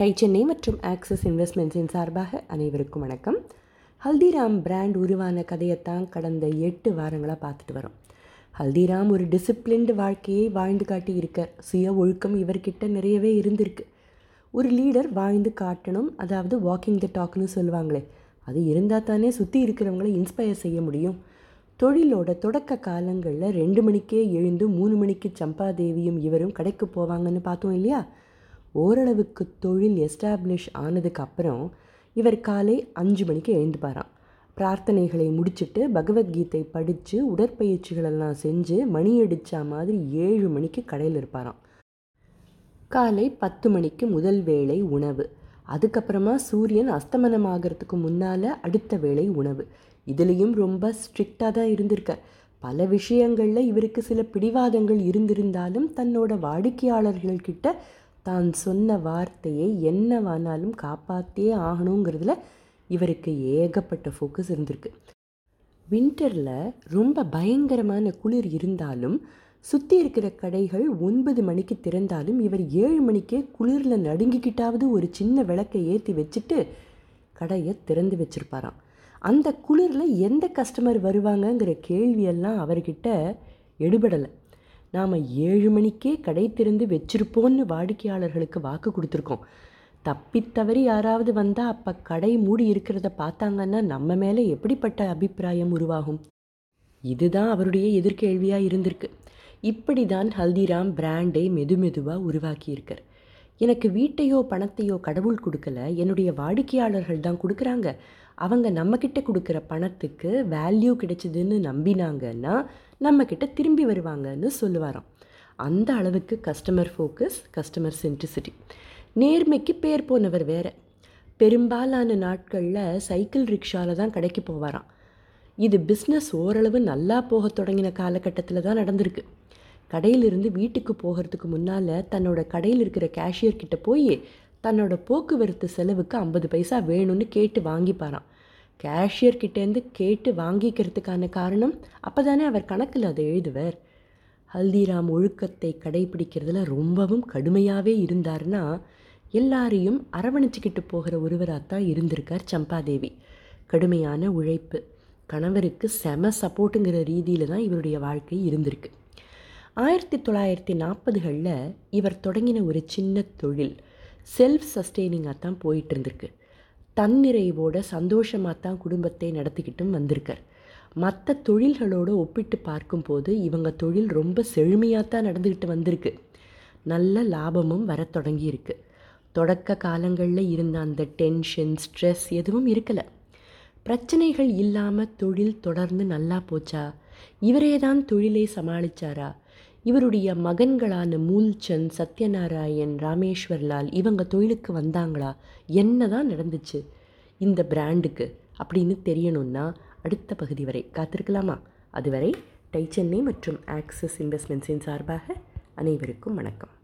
Tie Chennai மற்றும் axis இன்வெஸ்ட்மெண்ட்ஸின் சார்பாக அனைவருக்கும் வணக்கம். ஹல்திராம் பிராண்ட் உருவான கதையைத்தான் கடந்த எட்டு வாரங்களாக பார்த்துட்டு வரோம். ஹல்திராம் ஒரு டிசிப்ளின்டு வாழ்க்கையை வாழ்ந்து காட்டி இருக்கார் சுய ஒழுக்கம் இவர்கிட்ட நிறையவே இருந்திருக்கு. ஒரு லீடர் வாழ்ந்து காட்டணும் அதாவது வாக்கிங் த டாக்னு சொல்லுவாங்களே அது இருந்தால் தானே சுற்றி இருக்கிறவங்களை இன்ஸ்பயர் செய்ய முடியும். தொழிலோட தொடக்க காலங்களில் ரெண்டு மணிக்கே எழுந்து மூணு மணிக்கு சம்பாதேவியும் இவரும் கடைக்கு போவாங்கன்னு பார்த்தோம் இல்லையா? ஓரளவுக்கு தொழில் எஸ்டாப்ளிஷ் ஆனதுக்கு அப்புறம் இவர் காலை அஞ்சு மணிக்கு எழுந்துப்பாராம். பிரார்த்தனைகளை முடிச்சுட்டு பகவத்கீதை படித்து உடற்பயிற்சிகளெல்லாம் செஞ்சு மணி அடித்தா மாதிரி ஏழு மணிக்கு கடையில் இருப்பாராம். காலை பத்து மணிக்கு முதல் வேளை உணவு. அதுக்கப்புறமா சூரியன் அஸ்தமனம் ஆகிறதுக்கு முன்னால் அடுத்த வேளை உணவு. இதுலேயும் ரொம்ப ஸ்ட்ரிக்டாக தான் இருந்திருக்கார் பல விஷயங்களில் இவருக்கு சில பிடிவாதங்கள் இருந்திருந்தாலும் தன்னோட வாடிக்கையாளர்கள்கிட்ட தான் சொன்ன வார்த்தையை என்னவானாலும் காப்பாற்றியே ஆகணுங்கிறதுல இவருக்கு ஏகப்பட்ட ஃபோக்கஸ் இருந்திருக்கு. வின்டரில் ரொம்ப பயங்கரமான குளிர் இருந்தாலும் சுற்றி இருக்கிற கடைகள் ஒன்பது மணிக்கு திறந்தாலும் இவர் ஏழு மணிக்கே குளிரில் நடுங்கிக்கிட்டாவது ஒரு சின்ன விளக்கை ஏற்றி வச்சுட்டு கடையை திறந்து வச்சுருப்பாராம். அந்த குளிரில் எந்த கஸ்டமர் வருவாங்கங்கிற கேள்வியெல்லாம் அவர்கிட்ட எடுபடலை. நாம் ஏழு மணிக்கே கடை திறந்து வச்சிருப்போன்னு வாடிக்கையாளர்களுக்கு வாக்கு கொடுத்துருக்கோம். தப்பித்தவறி யாராவது வந்தால் அப்போ கடை மூடி இருக்கிறத பார்த்தாங்கன்னா நம்ம மேலே எப்படிப்பட்ட அபிப்பிராயம் உருவாகும்? இதுதான் அவருடைய எதிர்கேள்வியாக இருந்திருக்கு. இப்படி தான் ஹல்திராம் பிராண்டை மெதுமெதுவாக உருவாக்கியிருக்கார். எனக்கு வீட்டையோ பணத்தையோ கடவுள் கொடுக்கல. என்னுடைய வாடிக்கையாளர்கள் தான் கொடுக்குறாங்க. அவங்க நம்மக்கிட்ட கொடுக்குற பணத்துக்கு வேல்யூ கிடைச்சிதுன்னு நம்பினாங்கன்னா நம்மக்கிட்ட திரும்பி வருவாங்கன்னு சொல்லுவாராம். அந்த அளவுக்கு கஸ்டமர் ஃபோக்கஸ் கஸ்டமர் சென்ட்ரிசிட்டி நேர்மைக்கு பேர் போனவர் வேற. பெரும்பாலான நாட்களில் சைக்கிள் ரிக்ஷாவில் தான் கடைக்கு போவாராம். இது பிஸ்னஸ் ஓரளவு நல்லா போக தொடங்கின காலகட்டத்தில் தான் நடந்திருக்கு. கடையிலிருந்து வீட்டுக்கு போகிறதுக்கு முன்னால் தன்னோட கடையில் இருக்கிற கேஷியர் கிட்ட போய் தன்னோட போக்குவரத்து செலவுக்கு ஐம்பது பைசா வேணும்னு கேட்டு வாங்கிப்பாரான் கேஷியர் கிட்டேருந்து கேட்டு வாங்கிக்கிறதுக்கான காரணம் அப்போ தானே அவர் கணக்கில் அதை எழுதுவர். ஹல்திராம் ஒழுக்கத்தை கடைபிடிக்கிறதுல ரொம்பவும் கடுமையாகவே இருந்தார்னா எல்லாரையும் அரவணைச்சிக்கிட்டு போகிற ஒருவராக தான் இருந்திருக்கார் சம்பாதேவி. கடுமையான உழைப்பு. கணவருக்கு செம சப்போர்ட்டுங்கிற ரீதியில் தான் இவருடைய வாழ்க்கை இருந்திருக்கு. ஆயிரத்தி தொள்ளாயிரத்தி நாற்பதுகளில் இவர் தொடங்கின ஒரு சின்ன தொழில் செல்ஃப் சஸ்டெய்னிங்காக தான் போயிட்டு இருந்திருக்கு தன்னிறைவோட சந்தோஷமாக தான் குடும்பத்தை நடத்திக்கிட்டும் வந்திருக்கார். மற்ற தொழில்களோடு ஒப்பிட்டு பார்க்கும்போது இவங்க தொழில் ரொம்ப செழுமையாக தான் நடந்துக்கிட்டு வந்திருக்கு. நல்ல லாபமும் வர தொடங்கியிருக்கு. தொடக்க காலங்களில் இருந்த அந்த டென்ஷன் ஸ்ட்ரெஸ் எதுவும் இருக்கலை. பிரச்சனைகள் இல்லாமல் தொழில் தொடர்ந்து நல்லா போச்சா? இவரே தான் தொழிலை சமாளித்தாரா இவருடைய மகன்களான மூல்சந்த் சத்யநாராயண் ராமேஸ்வர்லால் இவங்க தொழிலுக்கு வந்தாங்களா? என்ன தான் நடந்துச்சு இந்த பிராண்டுக்கு அப்படின்னு தெரியணும்னா அடுத்த பகுதி வரை காத்திருக்கலாமா? அதுவரை டை சென்னை மற்றும் ஆக்சிஸ் இன்வெஸ்ட்மெண்ட்ஸின் சார்பாக அனைவருக்கும் வணக்கம்.